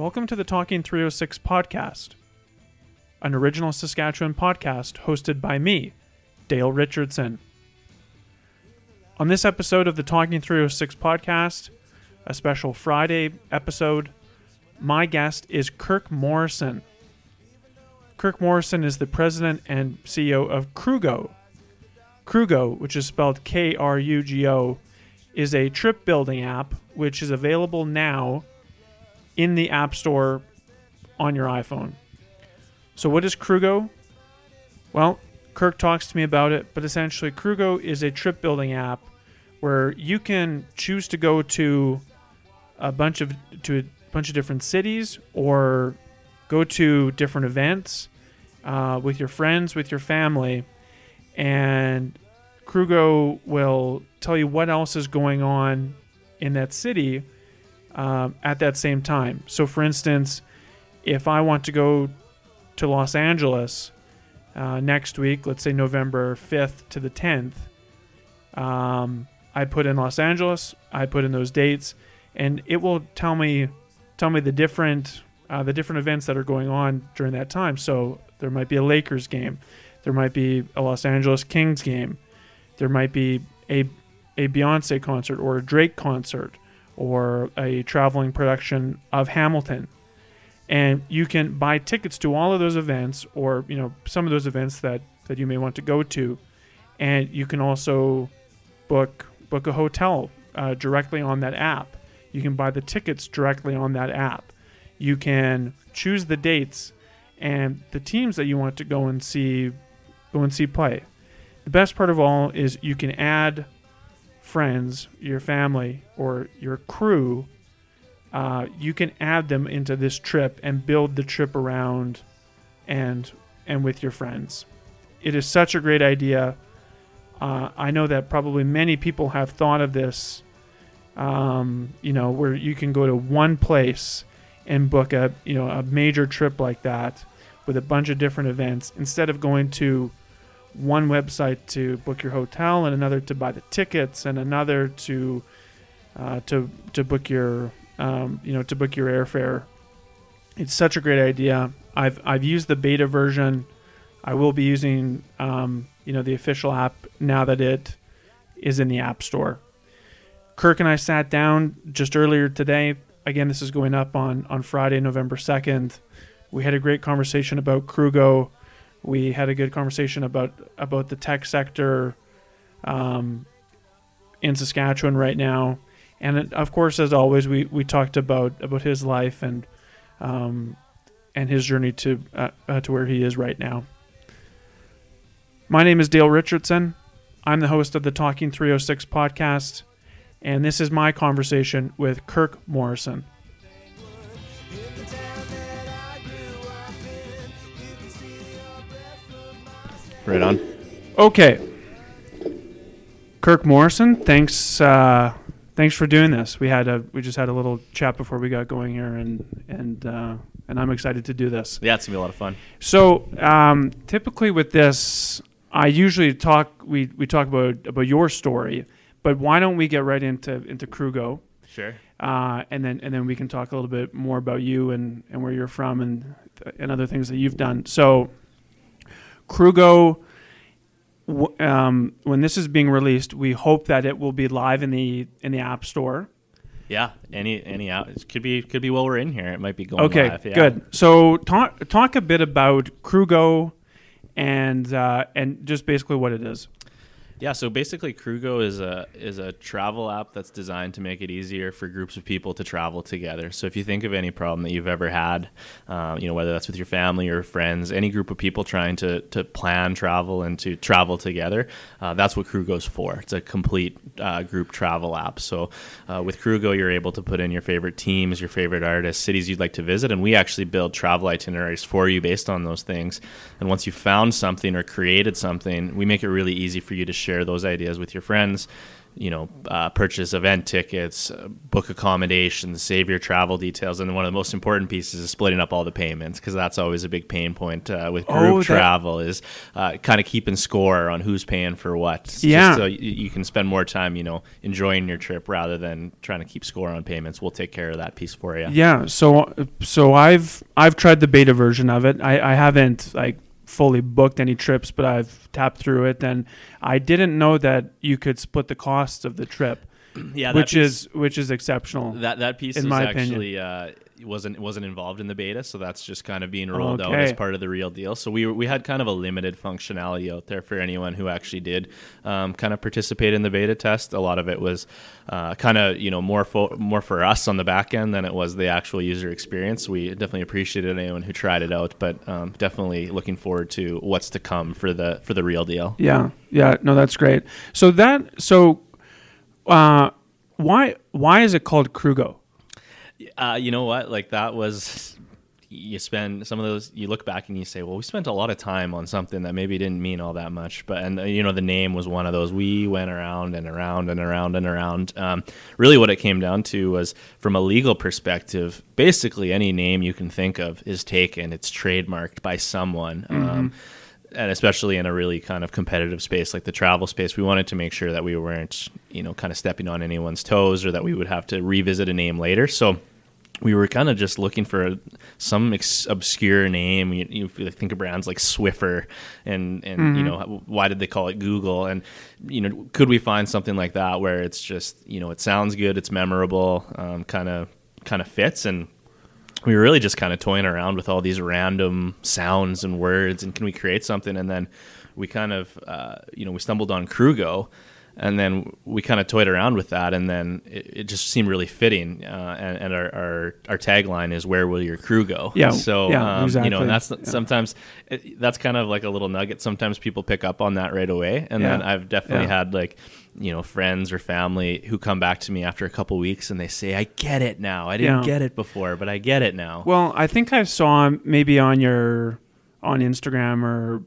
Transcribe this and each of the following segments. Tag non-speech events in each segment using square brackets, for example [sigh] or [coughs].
Welcome to the Talking 306 podcast, an original Saskatchewan podcast hosted by me, Dale Richardson. On this episode of the Talking 306 podcast, a special Friday episode, my guest is Kirk Morrison. Kirk Morrison is the president and CEO of Krugo. Krugo, which is spelled K R U G O, is a trip building app which is available now in the App Store on your iPhone. So, what is Krugo? Well, Kirk talks to me about it, but essentially, Krugo is a trip building app where you can choose to go to a bunch of to a bunch of different cities or go to different events uh, with your friends, with your family, and Krugo will tell you what else is going on in that city um, at that same time. So, for instance, if I want to go to Los Angeles uh, next week, let's say November 5th to the 10th, um, I put in Los Angeles, I put in those dates, and it will tell me tell me the different uh, the different events that are going on during that time. So there might be a Lakers game, there might be a Los Angeles Kings game, there might be a a Beyonce concert or a Drake concert or a traveling production of Hamilton. And you can buy tickets to all of those events or, you know, some of those events that, that you may want to go to. And you can also book book a hotel uh, directly on that app. You can buy the tickets directly on that app. You can choose the dates and the teams that you want to go and see go and see play. The best part of all is you can add friends, your family, or your crew, uh, you can add them into this trip and build the trip around and and with your friends. It is such a great idea. Uh, I know that probably many people have thought of this. Um, you know, where you can go to one place and book a you know a major trip like that with a bunch of different events instead of going to one website to book your hotel and another to buy the tickets and another to uh, to to book your um, you know to book your airfare. It's such a great idea. I've I've used the beta version. I will be using um, you know the official app now that it is in the App Store. Kirk and I sat down just earlier today. Again, this is going up on on Friday, November second. We had a great conversation about Krugo we had a good conversation about about the tech sector um, in Saskatchewan right now, and of course, as always, we, we talked about about his life and um, and his journey to uh, uh, to where he is right now. My name is Dale Richardson. I'm the host of the Talking 306 podcast, and this is my conversation with Kirk Morrison. Right on. Okay. Kirk Morrison, thanks. Uh, thanks for doing this. We had a we just had a little chat before we got going here, and and uh, and I'm excited to do this. Yeah, it's gonna be a lot of fun. So um, typically with this, I usually talk we we talk about about your story, but why don't we get right into into Krugo? Sure. Uh, and then and then we can talk a little bit more about you and, and where you're from and and other things that you've done. So Krugo, um, when this is being released, we hope that it will be live in the in the App Store. Yeah, any any out it could be could be while we're in here. It might be going. Okay, live, yeah. good. So talk talk a bit about Krugo and uh, and just basically what it is. Yeah, so basically, Krugo is a is a travel app that's designed to make it easier for groups of people to travel together. So if you think of any problem that you've ever had, uh, you know whether that's with your family or friends, any group of people trying to to plan travel and to travel together, uh, that's what Krugo's for. It's a complete uh, group travel app. So uh, with Krugo, you're able to put in your favorite teams, your favorite artists, cities you'd like to visit, and we actually build travel itineraries for you based on those things. And once you found something or created something, we make it really easy for you to share share those ideas with your friends you know, uh, purchase event tickets, uh, book accommodations, save your travel details, and then one of the most important pieces is splitting up all the payments because that's always a big pain point uh, with group Oh, that- travel is uh, kind of keeping score on who's paying for what. Yeah. just so you, you can spend more time, you know, enjoying your trip rather than trying to keep score on payments. We'll take care of that piece for you. Yeah, so so I've I've tried the beta version of it. I, I haven't like fully booked any trips, but I've tapped through it, and I didn't know that you could split the costs of the trip, Yeah, which piece- is which is exceptional. that that piece in is my opinion. uh, wasn't wasn't involved in the beta, so that's just kind of being rolled out as part of the real deal. So we we had kind of a limited functionality out there for anyone who actually did um, kind of participate in the beta test. A lot of it was uh, kind of you know more for more for us on the back end than it was the actual user experience. We definitely appreciated anyone who tried it out, but um, definitely looking forward to what's to come for the for the real deal. Yeah, yeah, no, that's great. So that so, uh, why why is it called Krugo? Uh, you know what? Like that was you spend some of those. You look back and you say, "Well, we spent a lot of time on something that maybe didn't mean all that much." But and uh, you know, the name was one of those. We went around and around and around and around. Um, really, what it came down to was, from a legal perspective, basically any name you can think of is taken. It's trademarked by someone. Um, and especially in a really kind of competitive space like the travel space, we wanted to make sure that we weren't, you know, kind of stepping on anyone's toes or that we would have to revisit a name later. So we were kind of just looking for some ex- obscure name. You, you think of brands like Swiffer, and and you know why did they call it Google? And you know, could we find something like that where it's just you know it sounds good, it's memorable, kind of kind of fits and we were really just kind of toying around with all these random sounds and words and can we create something and then we kind of uh, you know we stumbled on Krugo and then we kind of toyed around with that and then it, it just seemed really fitting uh, and, and our, our our tagline is where will your crew go Yeah, so yeah, um, you know and that's Yeah. sometimes it, that's kind of like a little nugget sometimes people pick up on that right away and then I've definitely Yeah. had like you know friends or family who come back to me after a couple weeks and they say I get it now I didn't Yeah. get it before but I get it now Well, I think I saw maybe on your on Instagram or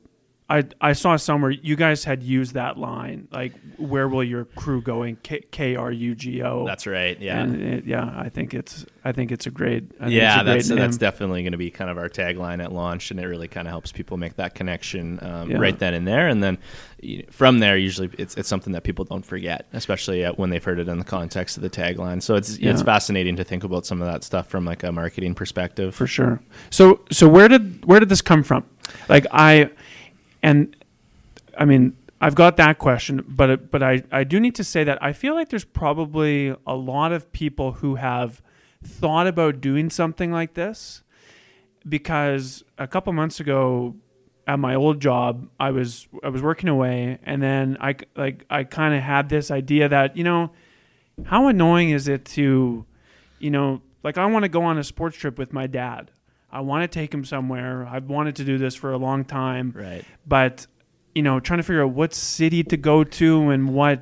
I I saw somewhere you guys had used that line like where will your crew go in K R U G O. That's right. Yeah. It, yeah, I think it's I think it's a great I think yeah, it's a great that's that's definitely going to be kind of our tagline at launch, and it really kind of helps people make that connection um, Yeah. right then and there, and then from there, usually it's it's something that people don't forget, especially uh, when they've heard it in the context of the tagline. So it's it's fascinating to think about some of that stuff from like a marketing perspective. for sure. So so where did where did this come from? Like I and I mean I've got that question, but but I I do need to say that I feel like there's probably a lot of people who have thought about doing something like this because a couple months ago at my old job I was I was working away and then I like I kind of had this idea that you know how annoying is it to you know like I want to go on a sports trip with my dad I want to take him somewhere. I've wanted to do this for a long time. Right. but you know trying to figure out what city to go to and what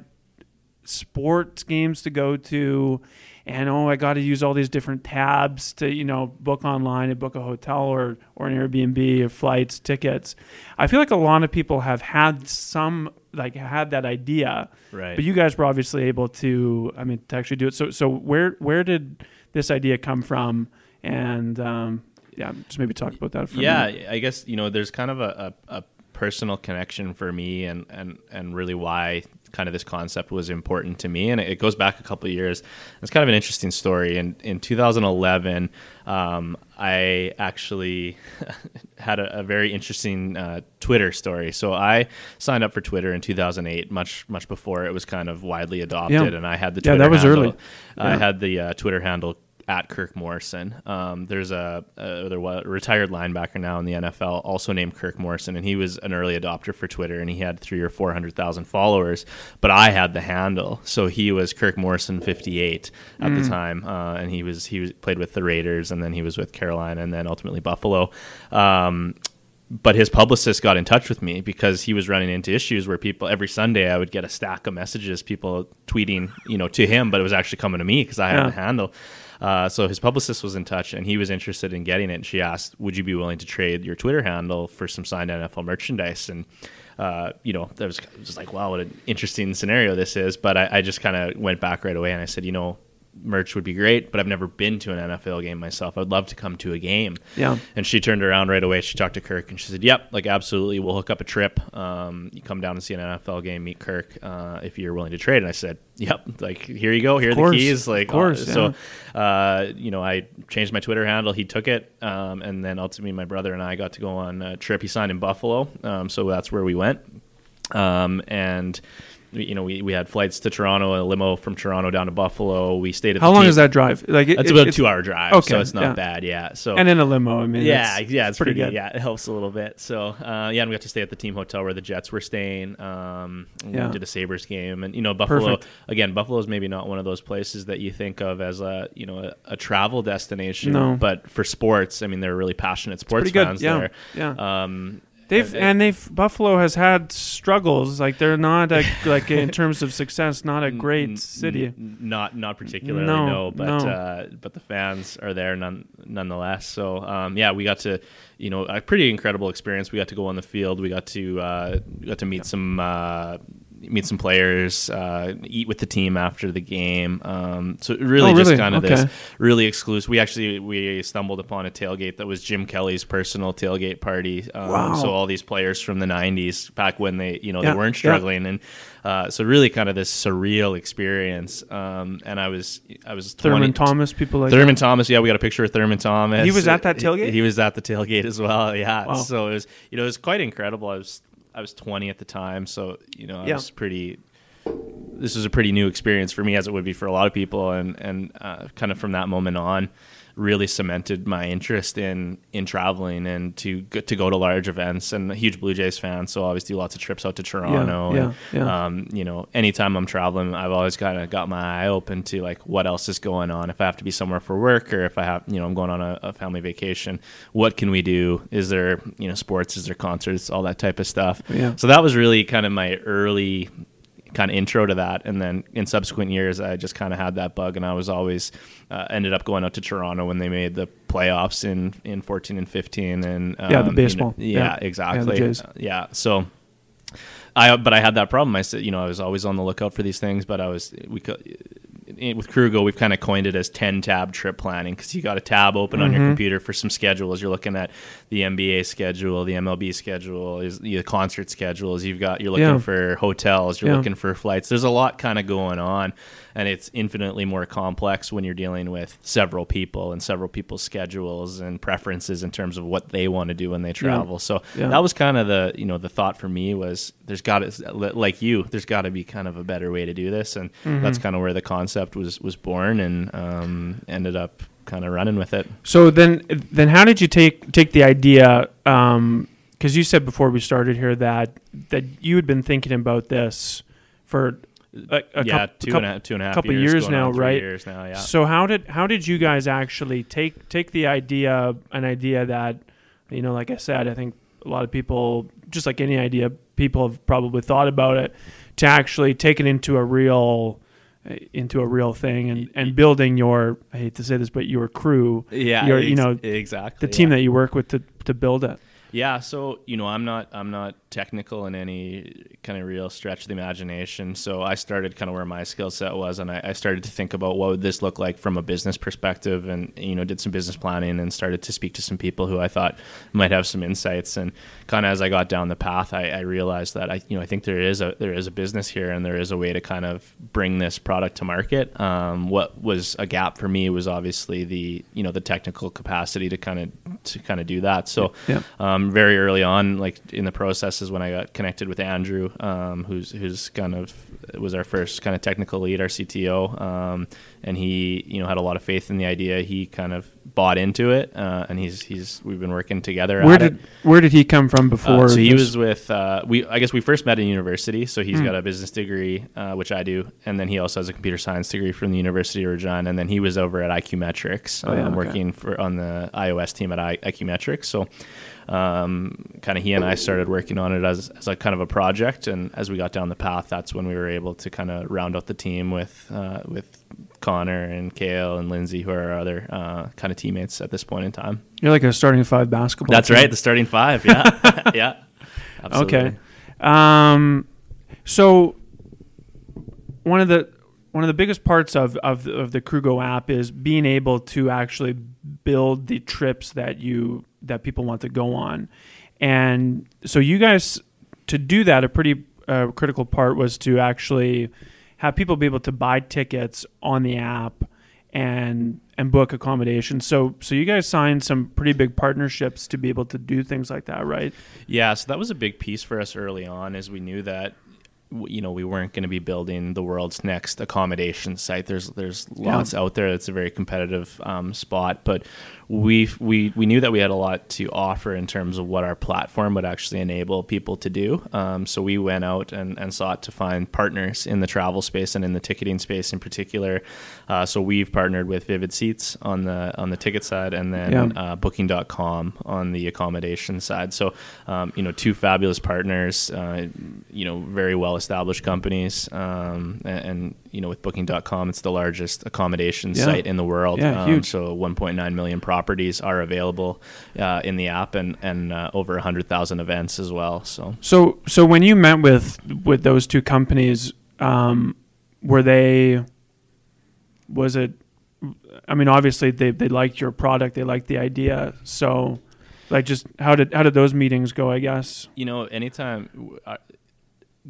sports games to go to. And oh i got to use all these different tabs to you know book online and book a hotel or or an airbnb or flights tickets. I feel like a lot of people have had some like had that idea. Right. but you guys were obviously able to i mean to actually do it. So so where where did this idea come from? And um yeah just maybe talk about that for a yeah i guess you know there's kind of a, a, a personal connection for me and, and and really why kind of this concept was important to me. And it goes back a couple of years. It's kind of an interesting story. In in 2011 um, i actually [laughs] had a, a very interesting uh, twitter story. So i signed up for twitter in 2008 much much before it was kind of widely adopted. Yeah. and i had the Yeah, Twitter that was handle- early. i had the uh, twitter handle at Kirk Morrison. Um, there's a, a there was a retired linebacker now in the NFL, also named Kirk Morrison, and he was an early adopter for Twitter, and he had three or four hundred thousand followers. But I had the handle, so he was Kirk Morrison fifty eight at the time, uh, and he was he was, played with the Raiders, and then he was with Carolina, and then ultimately Buffalo. Um, but his publicist got in touch with me because he was running into issues where people every Sunday I would get a stack of messages, people tweeting, you know, to him, but it was actually coming to me because I had Yeah. the handle. Uh, so his publicist was in touch and he was interested in getting it. And she asked, "Would you be willing to trade your Twitter handle for some signed NFL merchandise?" And uh, you know, that was just like, wow, what an interesting scenario this is. But I, I just kind of went back right away and I said, you know, merch would be great, but I've never been to an NFL game myself. I'd love to come to a game. Yeah. And she turned around right away. She talked to Kirk and she said, "Yep, like absolutely, we'll hook up a trip. Um, you come down and see an NFL game, meet Kirk uh, if you're willing to trade." And I said, "Yep, like here you go. Here are the keys." Like, of course, uh, so, uh, you know, I changed my Twitter handle. He took it, um, and then ultimately, my brother and I got to go on a trip. He signed in Buffalo, um, so that's where we went. Um, and you know, we, we had flights to Toronto, a limo from Toronto down to Buffalo. We stayed at How long team- is that drive? Like it, That's it- about a two hour drive, Okay, so it's not yeah. bad. Yeah. So And in a limo, I mean, yeah, it's- yeah, it's pretty pretty, good. Yeah, it helps a little bit. So uh, yeah, and we got to stay at the team hotel where the Jets were staying. Um, Yeah. we did a Sabres game, and you know, Buffalo Perfect. again. Buffalo is maybe not one of those places that you think of as a you know a, a travel destination. No. but for sports, I mean, they're really passionate sports pretty good. fans Yeah, there. yeah. Um, They've and- they've Buffalo has had struggles. Like they're not a, [laughs] like in terms of success, not a great city. n- not not particularly, No, no, but no. Uh, but the fans are there none, nonetheless. So um, yeah, we got to, you know, a pretty incredible experience. We got to go on the field. We got to uh, we got to meet some. Uh, Meet some players, uh, eat with the team after the game. Um, so really, Oh, just kind of Okay. this really exclusive. We actually we stumbled upon a tailgate that was Jim Kelly's personal tailgate party. Um, Wow. So all these players from the '90s, back when they you know Yeah, they weren't yeah. struggling, and uh, so really kind of this surreal experience. Um, and I was I was 20, Thurman Thomas, people like Thurman Thomas, yeah, we got a picture of Thurman Thomas. He was at that He- tailgate? He, was at the tailgate as well. Yeah. Wow. So it was you know it was quite incredible. I was I was 20 at the time, so you know I Yeah. was pretty. This was a pretty new experience for me, as it would be for a lot of people, and and uh, kind of from that moment on, really cemented my interest in in traveling and to go, to go to large events. And a huge Blue Jays fan, so obviously lots of trips out to Toronto. yeah, and, yeah. Um, you know, anytime I'm traveling, I've always kind of got my eye open to like what else is going on. If I have to be somewhere for work, or if I have, you know, I'm going on a, a family vacation, what can we do? Is there, you know, sports? Is there concerts? All that type of stuff. Yeah. So that was really kind of my early kind of intro to that and then in subsequent years i just kind of had that bug and i was always uh, ended up going out to toronto when they made the playoffs in in 14 and 15 and um, Yeah, the you know- baseball. yeah, Yeah. exactly Jays. Uh, yeah so I but I had that problem. I said, you know, I was always on the lookout for these things, but I was we co- in- with Krugo, we've kind of coined it as 10 tab trip planning because you got a tab open on your computer for some schedules. You're looking at the NBA schedule, the MLB schedule, is the concert schedules. You've got you're looking Yeah. for hotels, you're Yeah. looking for flights. There's a lot kind of going on, and it's infinitely more complex when you're dealing with several people and several people's schedules and preferences in terms of what they want to do when they travel. So Yeah. that was kind of the you know the thought for me was there's got to like you there's got to be kind of a better way to do this, and Mm-hmm. that's kind of where the concept was was born and um, ended up kind of running with it. So then, then how did you take take the idea? Because you said before we started here that that you had been thinking about this for a, a yeah, coup- two and a two and a half couple years, years now, right? Years now, yeah. So how did how did you guys actually take take the idea, an idea that, you know, like I said, I think a lot of people, just like any idea, people have probably thought about it, to actually take it into a real Uh, into a real thing and, and building your I hate to say this, but your crew, yeah, your you know exactly the team yeah. that you work with to to build it. Yeah, so you know, I'm not I'm not technical in any kind of real stretch of the imagination. So I started kind of where my skill set was, and I, I started to think about what would this look like from a business perspective, and you know, did some business planning and started to speak to some people who I thought might have some insights. And kind of as I got down the path, I, I realized that I you know I think there is a there is a business here, and there is a way to kind of bring this product to market. Um, what was a gap for me was obviously the you know the technical capacity to kind of to kind of do that. So Yeah. um, very early on, like in the process, is when I got connected with Andrew, um, who's who's kind of was our first kind of technical lead, our CTO, um, and he you know had a lot of faith in the idea. He kind of bought into it, uh, and he's he's we've been working together. Where did it. where did he come from before? Uh, so he was with uh, we. I guess we first met in university. So he's got a business degree, uh, which I do, and then he also has a computer science degree from the University of Regina. And then he was over at iQmetrix, Oh, yeah, um, okay. working for on the iOS team at I, iQmetrix. So um, kind of he and I started working on it as, as a kind of a project. And as we got down the path, that's when we were able to kind of round out the team with uh, with Connor and Kale and Lindsay, who are our other uh, kind of teammates at this point in time. You're like a starting five basketball. That's team. right, the starting five. Yeah, [laughs] [laughs] yeah. Absolutely. Okay. Um, so one of the one of the biggest parts of of the, of the Krugo app is being able to actually build the trips that you that people want to go on, and so you guys to do that a pretty uh, critical part was to actually have people be able to buy tickets on the app and and book accommodations. So so you guys signed some pretty big partnerships to be able to do things like that, right? Yeah, so that was a big piece for us early on, as we knew that you know we weren't going to be building the world's next accommodation site. There's there's lots yeah. out there. It's a very competitive um, spot, but we we we knew that we had a lot to offer in terms of what our platform would actually enable people to do. Um, so we went out and, and sought to find partners in the travel space and in the ticketing space in particular. Uh, so we've partnered with Vivid Seats on the on the ticket side, and then yeah. uh, Booking.com on the accommodation side. So um, you know, two fabulous partners. Uh, you know, very well established companies, um, and, and, you know, with Booking.com, it's the largest accommodation yeah. site in the world. Yeah, huge. Um, so 1.9 million properties are available uh, in the app and and uh, over hundred thousand events as well. So so so when you met with with those two companies, um, were they? Was it? I mean, obviously they they liked your product, they liked the idea. So, like, just how did how did those meetings go? I guess you know, anytime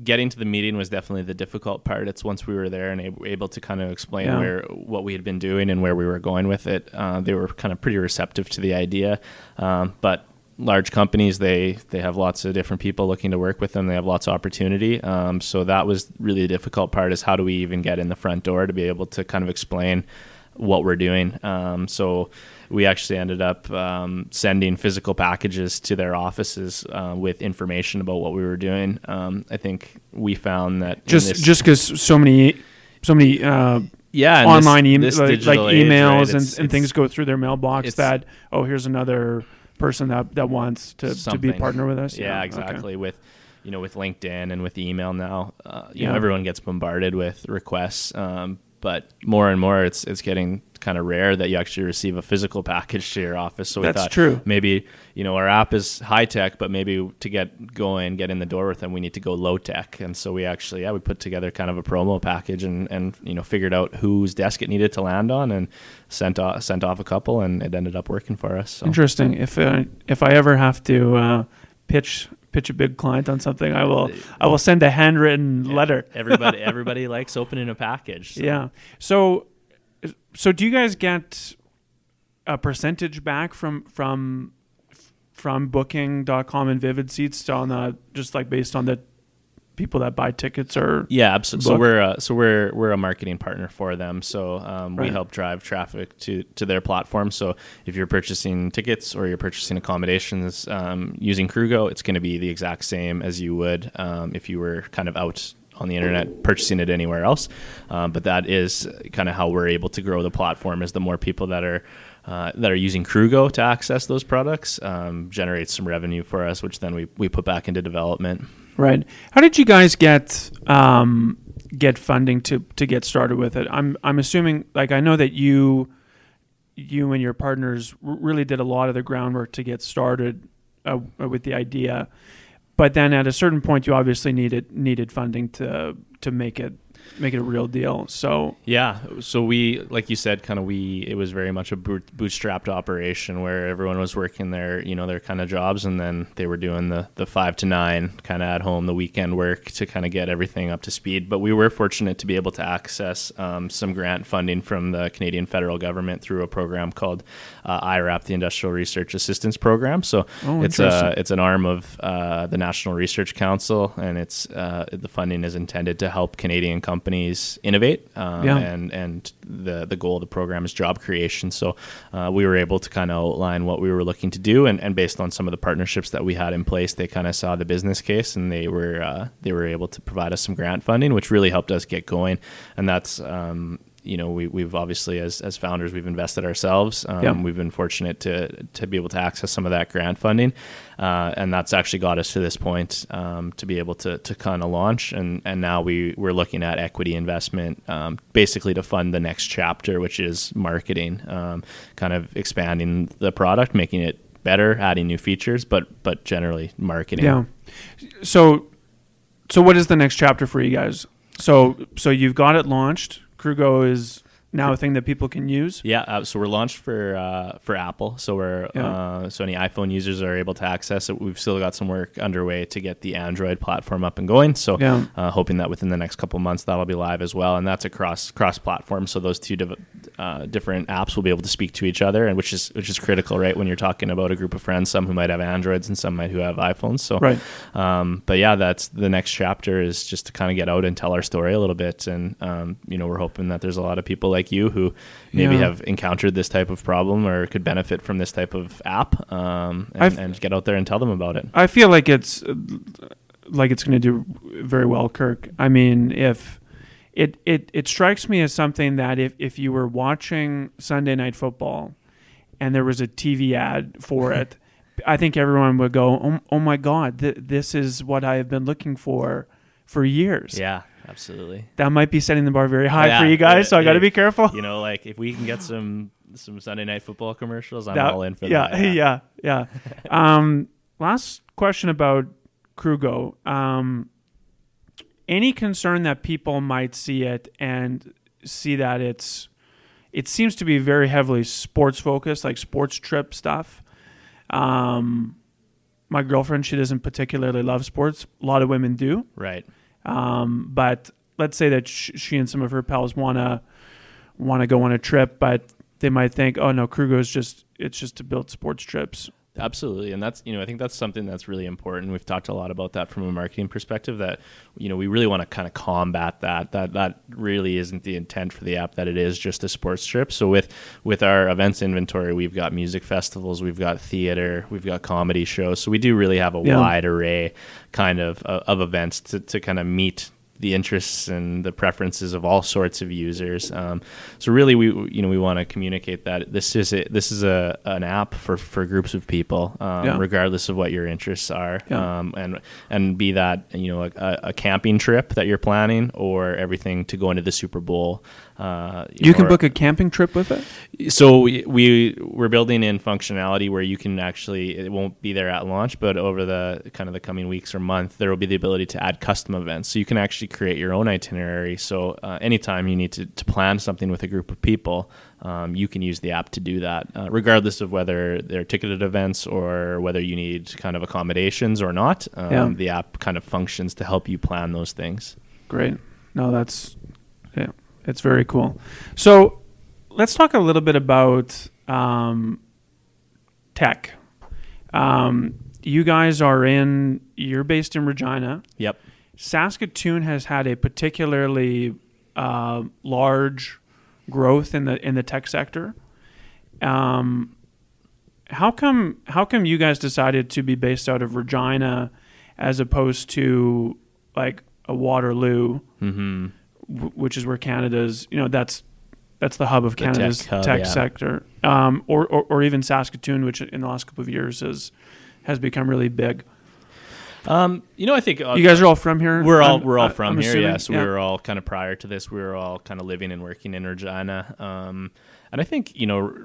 getting to the meeting was definitely the difficult part. It's once we were there and able, to kind of explain yeah. where what we had been doing and where we were going with it. Uh, they were kind of pretty receptive to the idea, um, but large companies they they have lots of different people looking to work with them they have lots of opportunity um, so that was really the difficult part is how do we even get in the front door to be able to kind of explain what we're doing um, so we actually ended up um, sending physical packages to their offices uh, with information about what we were doing. Um, I think we found that just this, just because so many so many uh, yeah online this, e- this like, like, emails right? and, it's, and it's, things go through their mailbox that oh here's another person that that wants to, to be a partner with us. Yeah, yeah exactly. Okay. With you know with LinkedIn and with email now, uh, you yeah. know everyone gets bombarded with requests. Um, but more and more it's it's getting kind of rare that you actually receive a physical [laughs] package to your office. So we That's thought true. maybe you know our app is high tech, but maybe to get going, get in the door with them, we need to go low tech. And so we actually yeah we put together kind of a promo package and and you know figured out whose desk it needed to land on and sent off sent off a couple and it ended up working for us. So. Interesting. If uh, if I ever have to uh, pitch pitch a big client on something, I will I will send a handwritten yeah, letter. [laughs] everybody everybody likes opening a package. So. Yeah. So so do you guys get a percentage back from from from booking.com and vivid seats on the just like based on the people that buy tickets or yeah absolutely. So we're uh, so we're we're a marketing partner for them. So um, right. we help drive traffic to to their platform. So if you're purchasing tickets or you're purchasing accommodations um, using Krugo it's going to be the exact same as you would um, if you were kind of out on the internet purchasing it anywhere else. Um, but that is kind of how we're able to grow the platform is the more people that are uh, that are using Krugo to access those products um, generates some revenue for us, which then we, we put back into development. Right. How did you guys get um, get funding to to get started with it? I'm I'm assuming like I know that you you and your partners really did a lot of the groundwork to get started uh, with the idea, but then at a certain point you obviously needed needed funding to to make it make it a real deal. So yeah, so we like you said, kind of we it was very much a bootstrapped operation where everyone was working their you know their kind of jobs and then they were doing the the five to nine kind of at home the weekend work to kind of get everything up to speed. But we were fortunate to be able to access um, some grant funding from the Canadian federal government through a program called uh, IRAP, the Industrial Research Assistance Program. So oh, it's a it's an arm of uh, the National Research Council, and it's uh, the funding is intended to help Canadian companies companies innovate, um, yeah. and and the the goal of the program is job creation. So uh, we were able to kind of outline what we were looking to do, and, and based on some of the partnerships that we had in place, they kind of saw the business case, and they were uh, they were able to provide us some grant funding, which really helped us get going, and that's um, you know, we, we've obviously as, as founders, we've invested ourselves. Um, yeah. We've been fortunate to, to be able to access some of that grant funding. Uh, and that's actually got us to this point um, to be able to, to kind of launch. And, and now we, we're looking at equity investment um, basically to fund the next chapter, which is marketing, um, kind of expanding the product, making it better, adding new features, but, but generally marketing. Yeah. So So what is the next chapter for you guys? So so you've got it launched. Krugo is now a thing that people can use. Yeah, uh, so we're launched for uh, for Apple. So we're Yeah. uh, so any iPhone users are able to access it. We've still got some work underway to get the Android platform up and going. So Yeah. uh, hoping that within the next couple months that'll be live as well, and that's across cross platform. So those two div- uh, different apps will be able to speak to each other, and which is which is critical, right? When you're talking about a group of friends, some who might have Androids and some might who have iPhones. So Right. um, but yeah, that's the next chapter is just to kind of get out and tell our story a little bit. And, um, you know, we're hoping that there's a lot of people like you who maybe Yeah. have encountered this type of problem or could benefit from this type of app um, and, I've- and get out there and tell them about it. I feel like it's like it's going to do very well, Kirk. I mean, if it it it strikes me as something that if if you were watching Sunday Night Football and there was a TV ad for [laughs] it, I think everyone would go, "Oh, oh my God, th- this is what I have been looking for for years." Yeah, absolutely. That might be setting the bar very high Yeah, for you guys, so I got to yeah. be careful. You know, like if we can get some some Sunday night football commercials, I'm That- all in for yeah, that. [laughs] Yeah, yeah, [laughs] um, last question about Krugo. Um, any concern that people might see it and see that it's it seems to be very heavily sports focused, like sports trip stuff. Um, my girlfriend, she doesn't particularly love sports. A lot of women do. Right. Um, but let's say that sh- she and some of her pals wanna wanna go on a trip, but they might think, oh no, Krugo's just it's just to build sports trips. Absolutely, and that's you know I think that's something that's really important. We've talked a lot about that from a marketing perspective. That you know we really want to kind of combat that. That that really isn't the intent for the app. That it is just a sports trip. So with with our events inventory, we've got music festivals, we've got theater, we've got comedy shows. So we do really have a Yeah. wide array kind of of, of events to to kind of meet the interests and the preferences of all sorts of users. Um, so really, we you know we want to communicate that this is a, this is a an app for, for groups of people, um, Yeah. regardless of what your interests are, Yeah. um, and and be that you know a, a camping trip that you're planning or everything to go into the Super Bowl. Uh, You can book a camping trip with it. so we, we we're building in functionality where you can actually it won't be there at launch, but over the kind of the coming weeks or month, there will be the ability to add custom events. So you can actually create your own itinerary. So uh, anytime you need to, to plan something with a group of people, um, you can use the app to do that, uh, regardless of whether they're ticketed events or whether you need kind of accommodations or not. Um, Yeah. The app kind of functions to help you plan those things. Great. No, that's it's very cool. So let's talk a little bit about um, tech. Um, you guys are in. You're based in Regina. Yep. Saskatoon has had a particularly uh, large growth in the in the tech sector. Um, how come how come you guys decided to be based out of Regina as opposed to like a Waterloo, Mm-hmm. W- which is where Canada's you know that's that's the hub of The tech Canada's hub, tech yeah. sector, um, or, or or even Saskatoon, which in the last couple of years has has become really big. Um, you know, I think uh, You guys are all from here. We're all we're all from I'm here, assuming? yeah. We were all kind of prior to this, we were all kind of living and working in Regina. Um, and I think you know,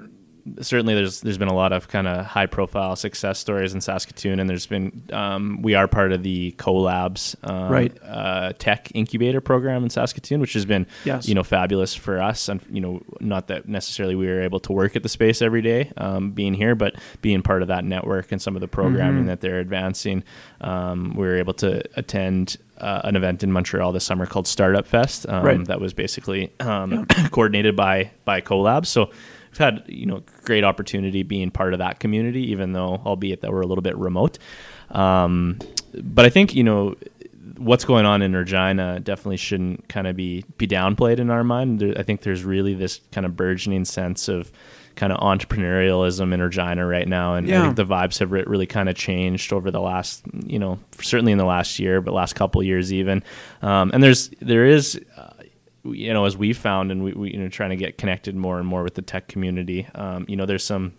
certainly there's there's been a lot of kind of high profile success stories in Saskatoon, and there's been um, we are part of the CoLabs um, Right. uh, tech incubator program in Saskatoon, which has been Yes. you know fabulous for us. And you know, not that necessarily we were able to work at the space every day, um, being here, but being part of that network and some of the programming Mhm. that they're advancing. Um, we were able to attend uh, an event in Montreal this summer called Startup Fest. Um, Right. That was basically um, [coughs] coordinated by by CoLab. So we've had you know great opportunity being part of that community, even though albeit that we're a little bit remote. Um, but I think you know what's going on in Regina definitely shouldn't kind of be be downplayed in our mind. There, I think there's really this kind of burgeoning sense of kind of entrepreneurialism in Regina right now, and Yeah. I think the vibes have re- really kind of changed over the last, you know, certainly in the last year, but last couple years even. Um, and there's there is. You know, as we found, and we, we you know trying to get connected more and more with the tech community. Um, you know, there's some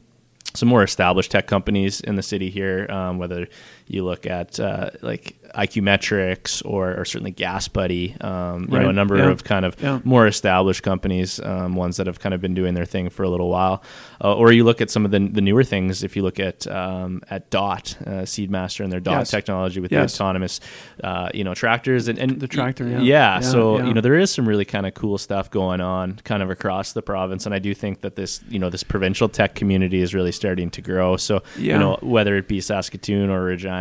some more established tech companies in the city here, um, whether you look at uh, like iQmetrix or, or certainly Gas Buddy, um, you Right. know, a number Yeah. of kind of Yeah. more established companies, um, ones that have kind of been doing their thing for a little while. Uh, or you look at some of the, the newer things. If you look at um, at Dot uh, Seedmaster and their Dot Yes. technology with Yes. the autonomous, uh, you know, tractors and, and The tractor, yeah. yeah. So you know, there is some really kind of cool stuff going on, kind of across the province, and I do think that this you know this provincial tech community is really starting to grow. So Yeah. you know, whether it be Saskatoon or Regina,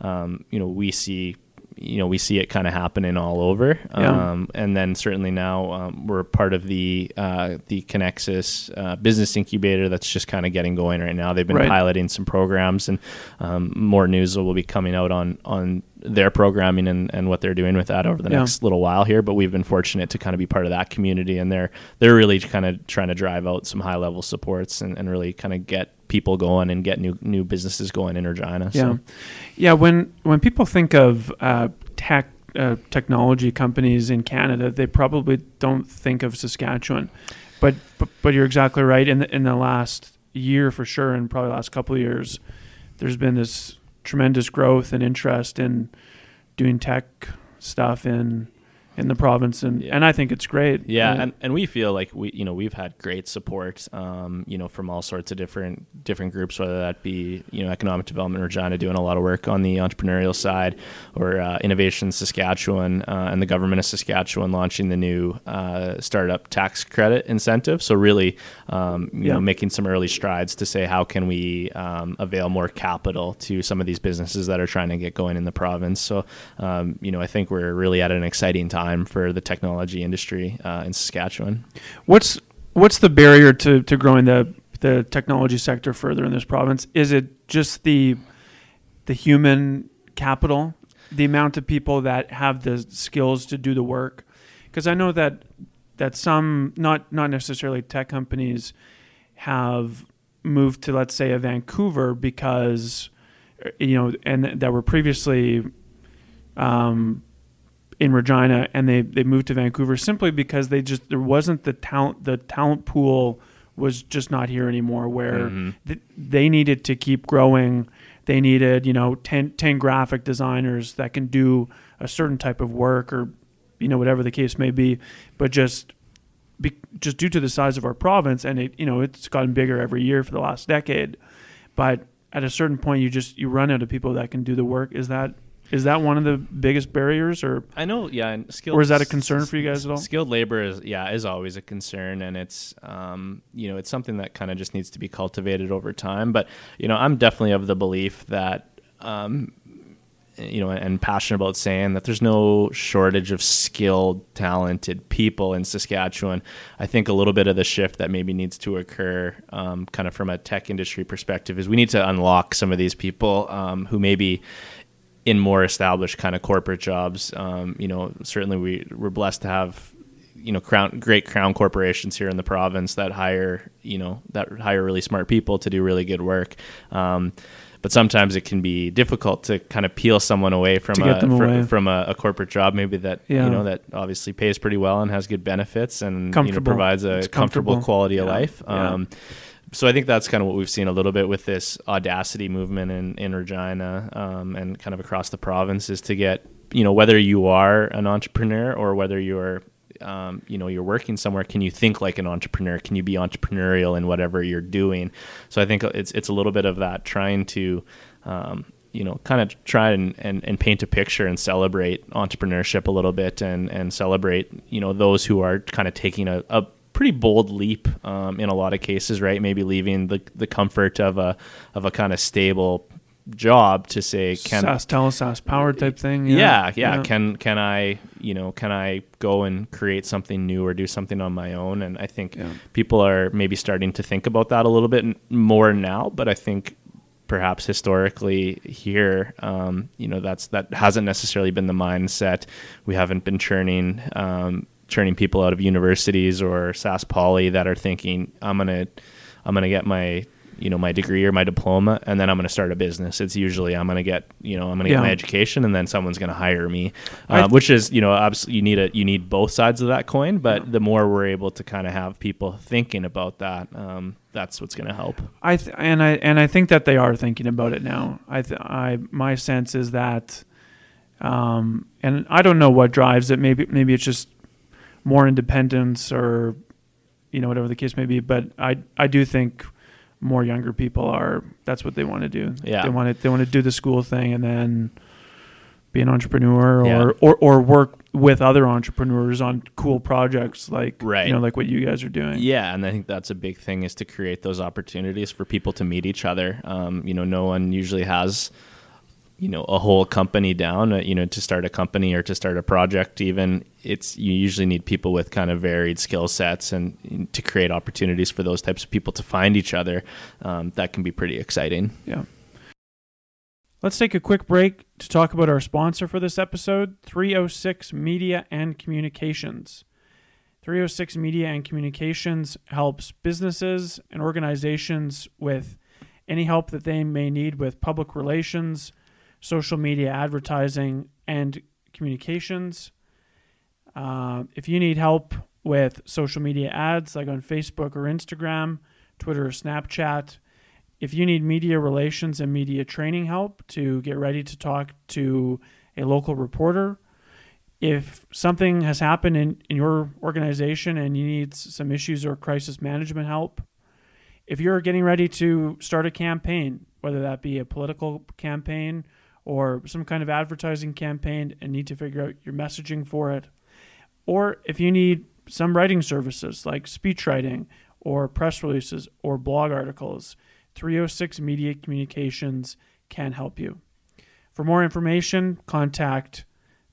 um, you know, we see you know we see it kind of happening all over Yeah. um, and then certainly now um, we're part of the uh, the Conexus uh, business incubator that's just kind of getting going right now they've been Right. piloting some programs and um, more news will be coming out on on their programming and, and what they're doing with that over the Yeah. next little while here but we've been fortunate to kind of be part of that community and they're they're really kind of trying to drive out some high level supports and, and really kind of get people going and get new new businesses going in Regina Yeah, yeah. When when people think of uh, tech uh, technology companies in Canada, they probably don't think of Saskatchewan, but but, but you're exactly right. In the in the last year, for sure, and probably last couple of years, there's been this tremendous growth and interest in doing tech stuff in in the province, and Yeah. and I think it's great. Yeah, and, and we feel like we you know we've had great support, um, you know, from all sorts of different different groups, whether that be you know economic development Regina doing a lot of work on the entrepreneurial side, or uh, Innovation Saskatchewan uh, and the government of Saskatchewan launching the new uh, startup tax credit incentive. So really, um, you Yeah. know, making some early strides to say how can we um, avail more capital to some of these businesses that are trying to get going in the province. So um, you know, I think we're really at an exciting time for the technology industry uh, in Saskatchewan. What's what's the barrier to, to growing the the technology sector further in this province? Is it just the the human capital, the amount of people that have the skills to do the work? Because I know that that some not not necessarily tech companies have moved to let's say a Vancouver because you know and that were previously um, in Regina and they, they moved to Vancouver simply because they just there wasn't the talent the talent pool was just not here anymore where Mhm. th- they needed to keep growing. They needed you know 10, 10 graphic designers that can do a certain type of work or you know whatever the case may be. But just be, just due to the size of our province and it you know it's gotten bigger every year for the last decade. But at a certain point you just you run out of people that can do the work. Is that is that one of the biggest barriers or I know, yeah, and skilled, Or is that a concern for you guys at all? Skilled labor is, yeah, is always a concern, and it's, um, you know, it's something that kind of just needs to be cultivated over time. But you know, I'm definitely of the belief that, um, you know, and passionate about saying that there's no shortage of skilled, talented people in Saskatchewan. I think a little bit of the shift that maybe needs to occur, um, kind of from a tech industry perspective, is we need to unlock some of these people um, who maybe in more established kind of corporate jobs. Um, you know, certainly we we're blessed to have you know crown great crown corporations here in the province that hire you know that hire really smart people to do really good work. Um, but sometimes it can be difficult to kind of peel someone away from a get fr- away. from a, a corporate job, maybe that Yeah. you know that obviously pays pretty well and has good benefits and you know provides a comfortable comfortable. quality of Yeah. life. Yeah. So I think that's kind of what we've seen a little bit with this audacity movement in, in Regina um, and kind of across the province is to get, you know, whether you are an entrepreneur or whether you're, um, you know, you're working somewhere, can you think like an entrepreneur? Can you be entrepreneurial in whatever you're doing? So I think it's, it's a little bit of that trying to, um, you know, kind of try and, and, and paint a picture and celebrate entrepreneurship a little bit and, and celebrate, you know, those who are kind of taking a, a pretty bold leap um, in a lot of cases, right? Maybe leaving the, the comfort of a of a kind of stable job to say, can SAS Telesas power type thing yeah, yeah, Can can I, you know, can I go and create something new or do something on my own? And I think Yeah. people are maybe starting to think about that a little bit more now. But I think perhaps historically here, um, you know, that's that hasn't necessarily been the mindset. We haven't been churning. Um, churning people out of universities or Sask Poly that are thinking I'm gonna I'm gonna get my you know my degree or my diploma and then i'm going to start a business it's usually i'm going to get you know i'm going to Yeah. get my education and then someone's going to hire me I uh, th- which is you know obviously you need a you need both sides of that coin but the more we're able to kind of have people thinking about that um, that's what's going to help I th- and I and I think that they are thinking about it now. I th- I my sense is that, um, and I don't know what drives it. Maybe maybe it's just more independence or, you know, whatever the case may be. But I I do think more younger people are that's what they want to do. Yeah. they want to they want to do the school thing and then be an entrepreneur or, Yeah. or or work with other entrepreneurs on cool projects like Right. you know like what you guys are doing. Yeah, and I think that's a big thing is to create those opportunities for people to meet each other. Um, you know, no one usually has, you know, a whole company down. Uh, you know, to start a company or to start a project, even it's you usually need people with kind of varied skill sets, and to create opportunities for those types of people to find each other. Um, that can be pretty exciting. Yeah. Let's take a quick break to talk about our sponsor for this episode 306 Media and Communications. 306 Media and Communications helps businesses and organizations with any help that they may need with public relations, social media advertising, and communications. Uh, if you need help with social media ads like on Facebook or Instagram, Twitter or Snapchat, if you need media relations and media training help to get ready to talk to a local reporter, if something has happened in, in your organization and you need some issues or crisis management help, if you're getting ready to start a campaign, whether that be a political campaign or some kind of advertising campaign and need to figure out your messaging for it, or if you need some writing services like speech writing or press releases or blog articles, 306 Media Communications can help you. For more information, contact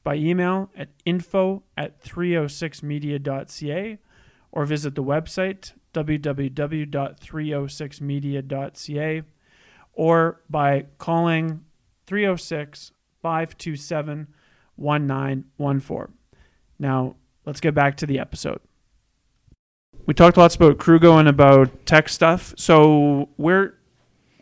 by email at info at 306media.ca or visit the website www.306media.ca or by calling 306 527 1914. Now, let's get back to the episode. We talked lots about Krugo and about tech stuff. So, where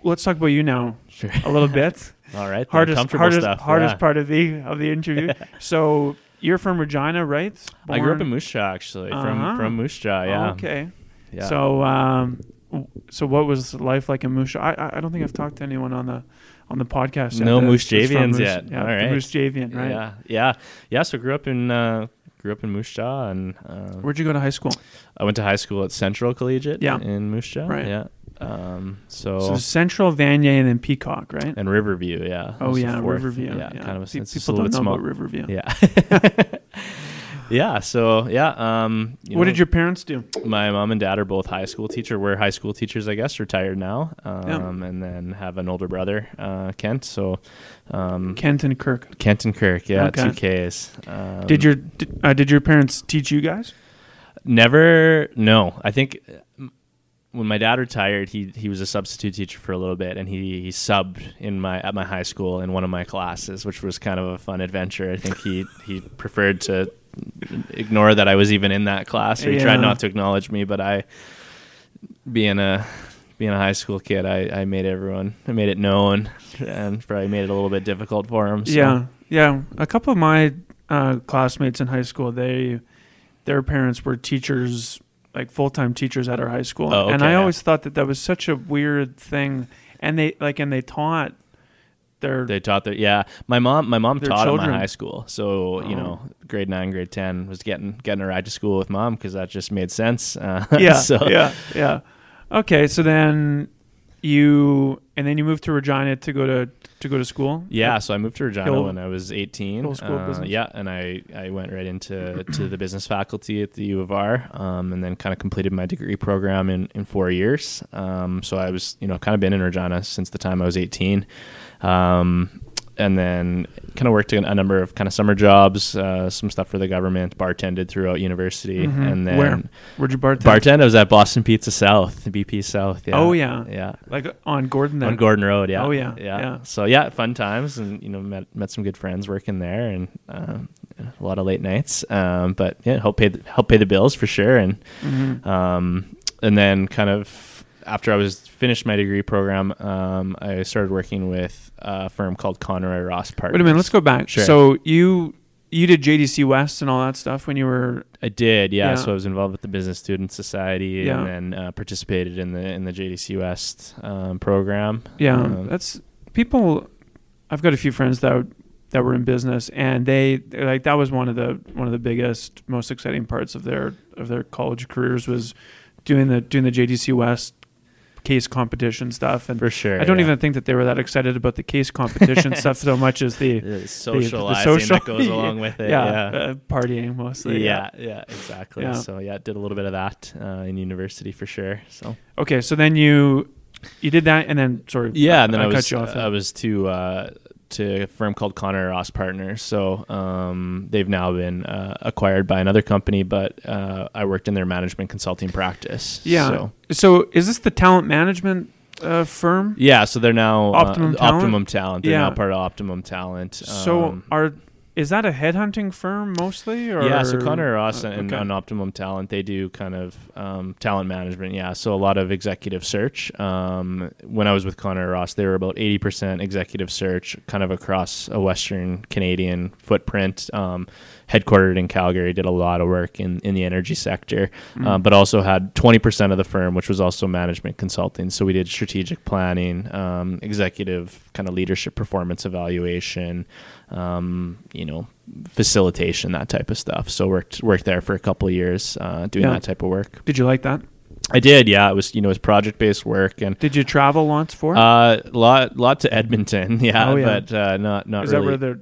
let's talk about you now Sure. a little [laughs] bit. All right. hardest hardest stuff. hardest yeah. part of the of the interview. [laughs] so, you're from Regina, right? I grew up in Moose Jaw actually. Uh-huh. From from Moose Jaw. Yeah. Oh, okay. Yeah. So, um, so what was life like in Moose? Jaw? I- I don't think I've talked to anyone on the on the podcast. yet No that's- Moose that's Javians Moose- yet. Yeah, All right. Moose Javian, right? Yeah. Yeah. Yeah. So grew up in uh, grew up in Moose Jaw and uh, Where'd you go to high school? I went to high school at Central Collegiate Yeah. in Moose Jaw. Right. Yeah. Um, so, So Central, Vanier, and then Peacock, right? and Riverview, yeah. Oh yeah. Riverview. Yeah, kind of a Pe- it's People a don't know bit about small. Riverview. Yeah. [laughs] [laughs] yeah. So yeah. Um, you what know, did your parents do? my mom and dad are both high school teacher. We're high school teachers, I guess, retired now. Um, and then have an older brother, uh, Kent. So, um, Kent and Kirk. Kent and Kirk, yeah, Okay. two Ks. Um, Did your did, uh, did your parents teach you guys? Never. No, I think when my dad retired, he he was a substitute teacher for a little bit, and he he subbed in my at my high school in one of my classes, which was kind of a fun adventure. I think he he preferred to ignore that I was even in that class, or he Yeah. tried not to acknowledge me. But I, being a being a high school kid, I, I made everyone I made it known, and probably made it a little bit difficult for him. So. Yeah, yeah. A couple of my uh, classmates in high school, they their parents were teachers, like full time teachers at our high school, Oh, and I yeah. always thought that that was such a weird thing. And they like, and they taught their They taught their yeah. My mom my mom taught at children. my high school, so you Oh. know, grade nine, grade ten was getting getting a ride to school with mom because that just made sense. Uh, [laughs] yeah, so yeah, yeah. Okay, so then you and then you moved to Regina to go to to go to school. yeah, so I moved to Regina Hill- when I was eighteen. Uh, Business? Yeah, and I I went right into to the business faculty at the U of R, um, and then kind of completed my degree program in in four years. Um, so I was you know kind of been in Regina since the time I was eighteen. Um, and then kind of worked in a number of kind of summer jobs, uh, some stuff for the government, bartended throughout university, Mhm. and then Where? Where'd you bartend? bartend. I was at Boston Pizza South, BP South. Yeah. Oh, yeah. yeah. like on Gordon. There. On Gordon Road, yeah. Oh, yeah, yeah, yeah. So yeah, fun times, and you know, met met some good friends working there, and um, a lot of late nights. Um, but yeah, help pay the, help pay the bills for sure, and Mhm. um, and then kind of after I was finished my degree program, um, I started working with a firm called Conroy Ross Partners. Wait a minute, let's go back. Sure. So you you did JDC West and all that stuff when you were I did, yeah. Yeah. So I was involved with the Business Student Society Yeah. and then uh, participated in the in the JDC West um, program. yeah. Um, that's people. I've got a few friends that that were in business, and they like that was one of the one of the biggest, most exciting parts of their of their college careers was doing the doing the JDC West case competition stuff and for sure. I don't yeah. even think that they were that excited about the case competition [laughs] stuff so much as the the socializing social- that goes along with it. [laughs] yeah, Yeah. Uh, partying mostly. yeah, yeah, exactly. Yeah. So yeah, did a little bit of that uh, in university for sure. So Okay, so then you you did that, and then sorry. yeah, and then I, cut was you off. I was to uh, to a firm called Conroy Ross Partners. So um, they've now been uh, acquired by another company, but uh, I worked in their management consulting practice. yeah. So, So. is this the talent management uh, firm? yeah, so they're now Optimum uh, Talent? Optimum Talent. They're Yeah. now part of Optimum Talent. so Um, are is that a headhunting firm mostly? Or yeah, so Conroy Ross uh, and, okay. and Optimum Talent, they do kind of um, talent management. Yeah, so a lot of executive search. Um, when I was with Conroy Ross, they were about eighty percent executive search, kind of across a Western Canadian footprint. Um, headquartered in Calgary, did a lot of work in, in the energy sector, Mm. but also had twenty percent of the firm, which was also management consulting. So we did strategic planning, um, executive kind of leadership performance evaluation, um, you know, facilitation, that type of stuff. So worked worked there for a couple of years uh, doing Yeah. that type of work. Did you like that? I did, yeah. It was you know it was project based work and Did you travel once for? it? uh, lot lot to Edmonton, [laughs] yeah, Oh, yeah. but uh, not not is really. that where they're?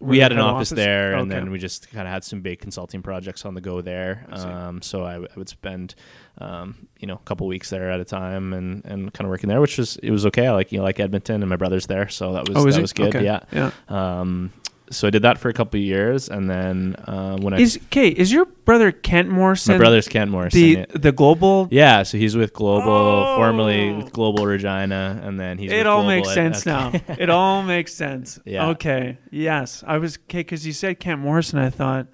we had an head office, there, and Okay. then we just kind of had some big consulting projects on the go there. I. Um, so I, w- I would spend, um, you know, a couple weeks there at a time, and, and kind of working there, which was it was okay. I like you know, like Edmonton, and my brother's there, so that was oh, that it? was good. Okay. Yeah. Yeah. Um, so I did that for a couple of years, and then uh, when I Is okay? Is your brother Kent Morrison? my brother's Kent Morrison. the yeah. the global. Yeah, so he's with Global, Oh. formerly with Global Regina, and then he's. it all Global makes sense okay. now. [laughs] It all makes sense. Yeah. Okay. Yes, I was okay because you said Kent Morrison. I thought,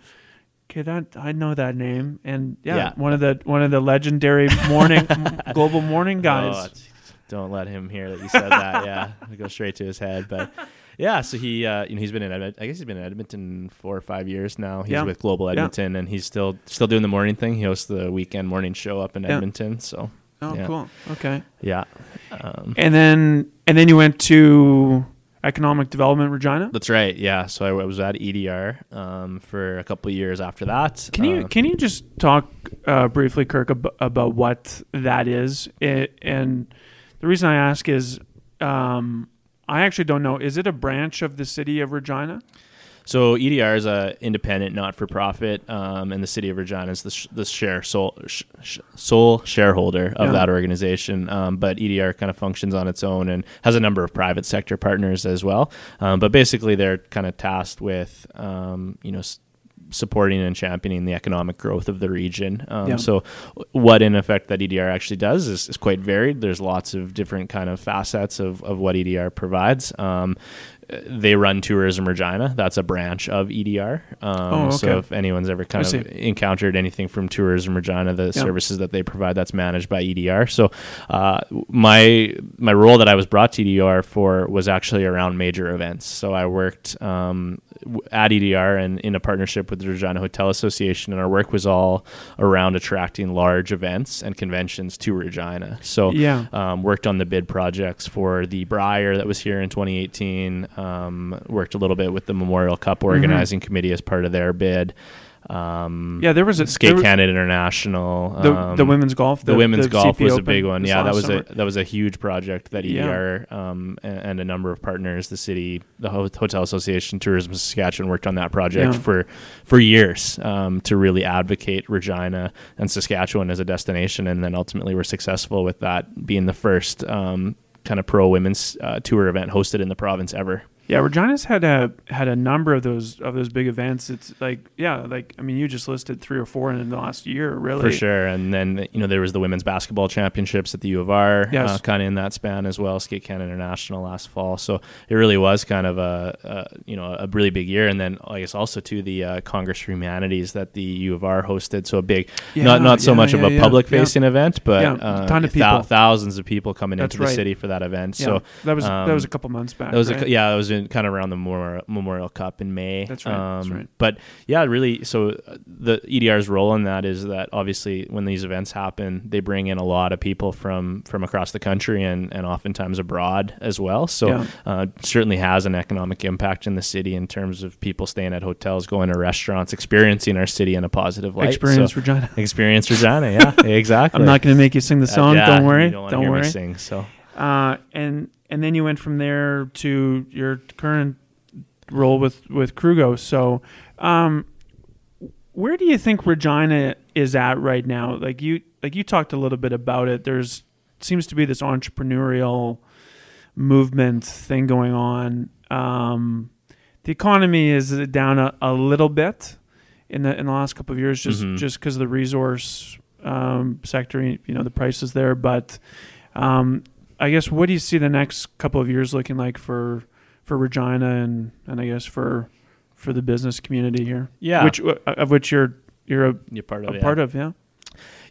okay, that I know that name, and yeah, Yeah. one of the one of the legendary morning [laughs] global morning guys. Oh, it's- don't let him hear that you said that. [laughs] Yeah, it goes straight to his head. But yeah, so he, uh, you know, he's been in. Edmonton, I guess he's been in Edmonton four or five years now. He's Yeah. with Global Yeah. Edmonton, and he's still still doing the morning thing. He hosts the weekend morning show up in Yeah. Edmonton. So oh, yeah. cool. Okay. yeah, um, And then and then you went to economic development Regina. that's right. Yeah, so I, was at EDR um, for a couple of years after that. Can you Uh, can you just talk uh, briefly, Kirk, ab- about what that is? It, and the reason I ask is, um, I actually don't know. Is it a branch of the city of Regina? So EDR is a independent, not for profit, um, and the city of Regina is the, sh- the share sole sh- sole shareholder of Yeah. that organization. Um, but EDR kind of functions on its own and has a number of private sector partners as well. Um, but basically, they're kind of tasked with um, you know. S- supporting and championing the economic growth of the region. Um, Yeah. So, what in effect that EDR actually does is, is quite varied. There's lots of different kind of facets of, of what EDR provides. They run Tourism Regina. That's a branch of EDR. Um, Oh, okay. So if anyone's ever kind of encountered anything from Tourism Regina, the services that they provide, that's managed by EDR. So uh, my my role that I was brought to EDR for was actually around major events. So I worked um, at EDR and in a partnership with the Regina Hotel Association, and our work was all around attracting large events and conventions to Regina. So Yeah. um, worked on the bid projects for the Brier that was here in 2018. Um, worked a little bit with the Memorial Cup organizing committee as part of their bid. Um, Yeah, there was a Skate was- Canada International. the, um, the women's golf. the, women's golf CP was a big one. Yeah, that was summer. a that was a huge project that Yeah. Um, and, and a number of partners, the city, the Hotel Association, Tourism Saskatchewan, worked on that project Yeah. for for years um, to really advocate Regina and Saskatchewan as a destination, and then ultimately were successful with that being the first um, kind of pro women's uh, tour event hosted in the province ever. Yeah, Regina's had a had a number of those of those big events. It's like yeah, like I mean, you just listed three or four in the last year, really. For sure. And then, you know, there was the women's basketball championships at the U of R, Yes. uh, kind of in that span as well, Skate Canada International last fall. So it really was kind of a, a you know, a really big year. And then I guess also to the uh, Congress for Humanities that the U of R hosted. So a big, Yeah, not, not so yeah, much yeah, of a public facing event, but Yeah, uh, ton of people. thousands of people coming That's into the city for that event. So that was that was a um, couple months back. that was right? a, yeah, that was in kind of around the Memorial, Memorial Cup in May. That's right, that's right. But yeah, really. So uh, the EDR's role in that is that obviously when these events happen, they bring in a lot of people from from across the country and and oftentimes abroad as well. So Yeah. uh, certainly has an economic impact in the city in terms of people staying at hotels, going to restaurants, experiencing our city in a positive light. Experience So, Regina. [laughs] experience Regina. Yeah, exactly. [laughs] I'm not going to make you sing the Uh, song. yeah, don't worry. Don't, don't worry. Sing, so. Uh, and and then you went from there to your current role with with Krugo. So, um, where do you think Regina is at right now? Like you like you talked a little bit about it. There's seems to be this entrepreneurial movement thing going on. Um, the economy is down a, a little bit in the in the last couple of years, just Mhm. just because of the resource um, sector. You know, the prices there, but um, I guess what do you see the next couple of years looking like for for Regina and and I guess for for the business community here? Yeah. which uh, of which you're you're a, You're part a of part of, yeah.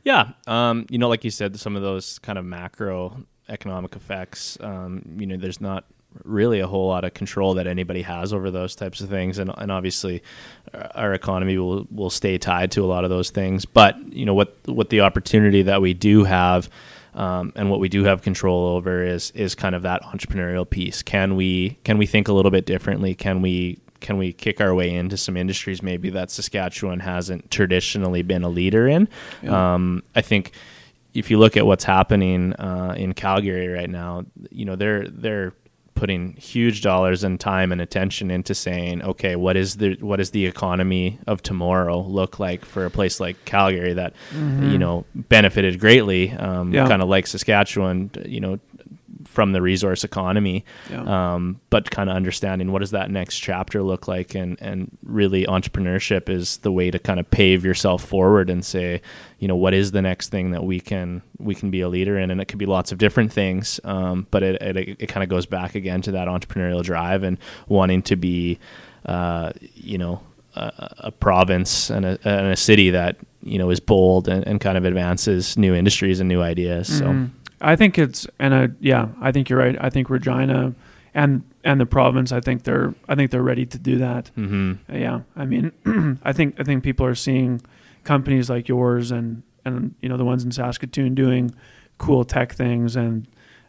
Yeah, um, you know, like you said, some of those kind of macro economic effects. Um, you know, there's not really a whole lot of control that anybody has over those types of things, and, and obviously, uh, our economy will will stay tied to a lot of those things. But you know, what what the opportunity that we do have. Um, and what we do have control over is is kind of that entrepreneurial piece. Can we can we think a little bit differently? Can we can we kick our way into some industries maybe that Saskatchewan hasn't traditionally been a leader in? Yeah. Um, I think if you look at what's happening uh, in Calgary right now, you know they're they're putting huge dollars and time and attention into saying, okay, what is the what is the economy of tomorrow look like for a place like Calgary that you know benefited greatly, um, Mm-hmm. Yeah. kind of like Saskatchewan, you know, from the resource economy Yeah. um, but kind of understanding what does that next chapter look like and and really entrepreneurship is the way to kind of pave yourself forward and say you know what is the next thing that we can we can be a leader in and it could be lots of different things um, but it, it, it kind of goes back again to that entrepreneurial drive and wanting to be uh, you know a, a province and a, and a city that you know is bold and, and kind of advances new industries and new ideas so Mhm. I think it's and I, yeah, I think you're right. I think Regina and and the province, I think they're I think they're ready to do that. hmm Yeah, I mean, [clears throat] I think I think people are seeing companies like yours and and you know the ones in Saskatoon doing cool tech things, and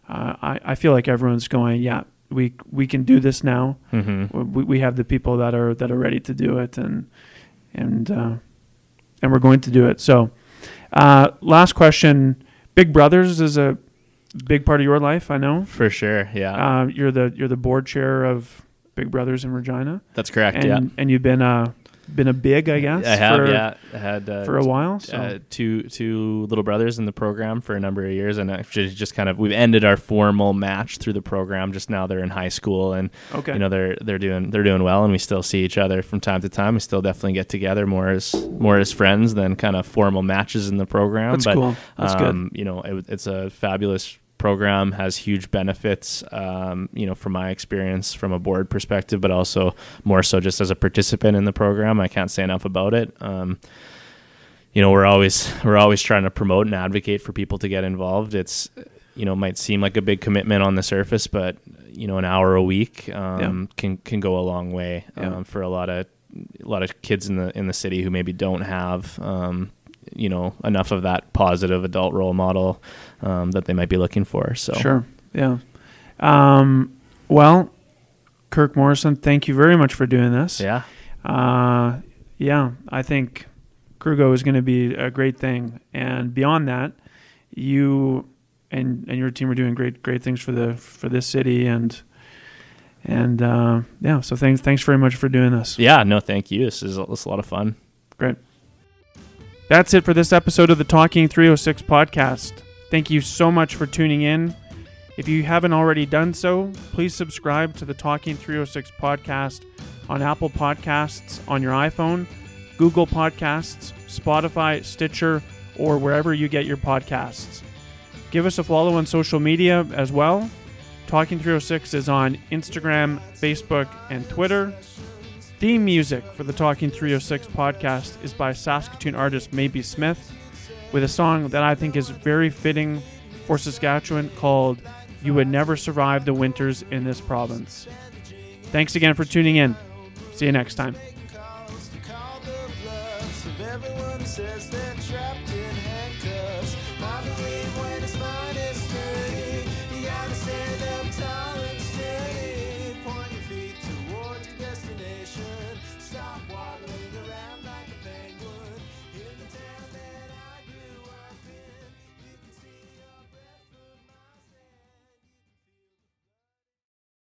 uh, I I feel like everyone's going, yeah, we we can do this now. hmm We, we have the people that are that are ready to do it, and and uh, and we're going to do it. So, uh, last question: Big Brothers is a big part of your life. I know. for sure yeah Uh, you're the you're the board chair of Big Brothers in Regina, that's correct and yeah and you've been a been a big, I guess. I have, for, yeah. I had uh, for a while. So uh, two two little brothers in the program for a number of years, and actually just kind of we've ended our formal match through the program. Just now they're in high school, and okay, you know they're they're doing they're doing well, and we still see each other from time to time. We still definitely get together more as more as friends than kind of formal matches in the program. that's but cool. That's good. um, You know, it, it's a fabulous program, has huge benefits. Um, you know, from my experience from a board perspective, but also more so just as a participant in the program. I can't say enough about it. Um, you know, we're always we're always trying to promote and advocate for people to get involved. It's you know might seem like a big commitment on the surface, but you know, an hour a week um, can can go a long way Yeah. um, for a lot of a lot of kids in the in the city who maybe don't have um, you know enough of that positive adult role model um, that they might be looking for. So Sure. Yeah. Um, well, Kirk Morrison, thank you very much for doing this. yeah, Uh, yeah, I think Krugo is going to be a great thing, and beyond that, you and and your team are doing great great things for the for this city, and and uh, yeah. So thanks thanks very much for doing this. yeah. No, thank you. This is this is a lot of fun. Great. That's it for this episode of the Talking 306 podcast. Thank you so much for tuning in. If you haven't already done so, please subscribe to the Talking 306 podcast on Apple Podcasts on your iPhone, Google Podcasts, Spotify, Stitcher, or wherever you get your podcasts. Give us a follow on social media as well. Talking 306 is on Instagram, Facebook, and Twitter. Theme music for the Talking 306 podcast is by Saskatoon artist Maybe Smith with a song that I think is very fitting for Saskatchewan called You Would Never Survive the Winters in This Province. Thanks again for tuning in. See you next time.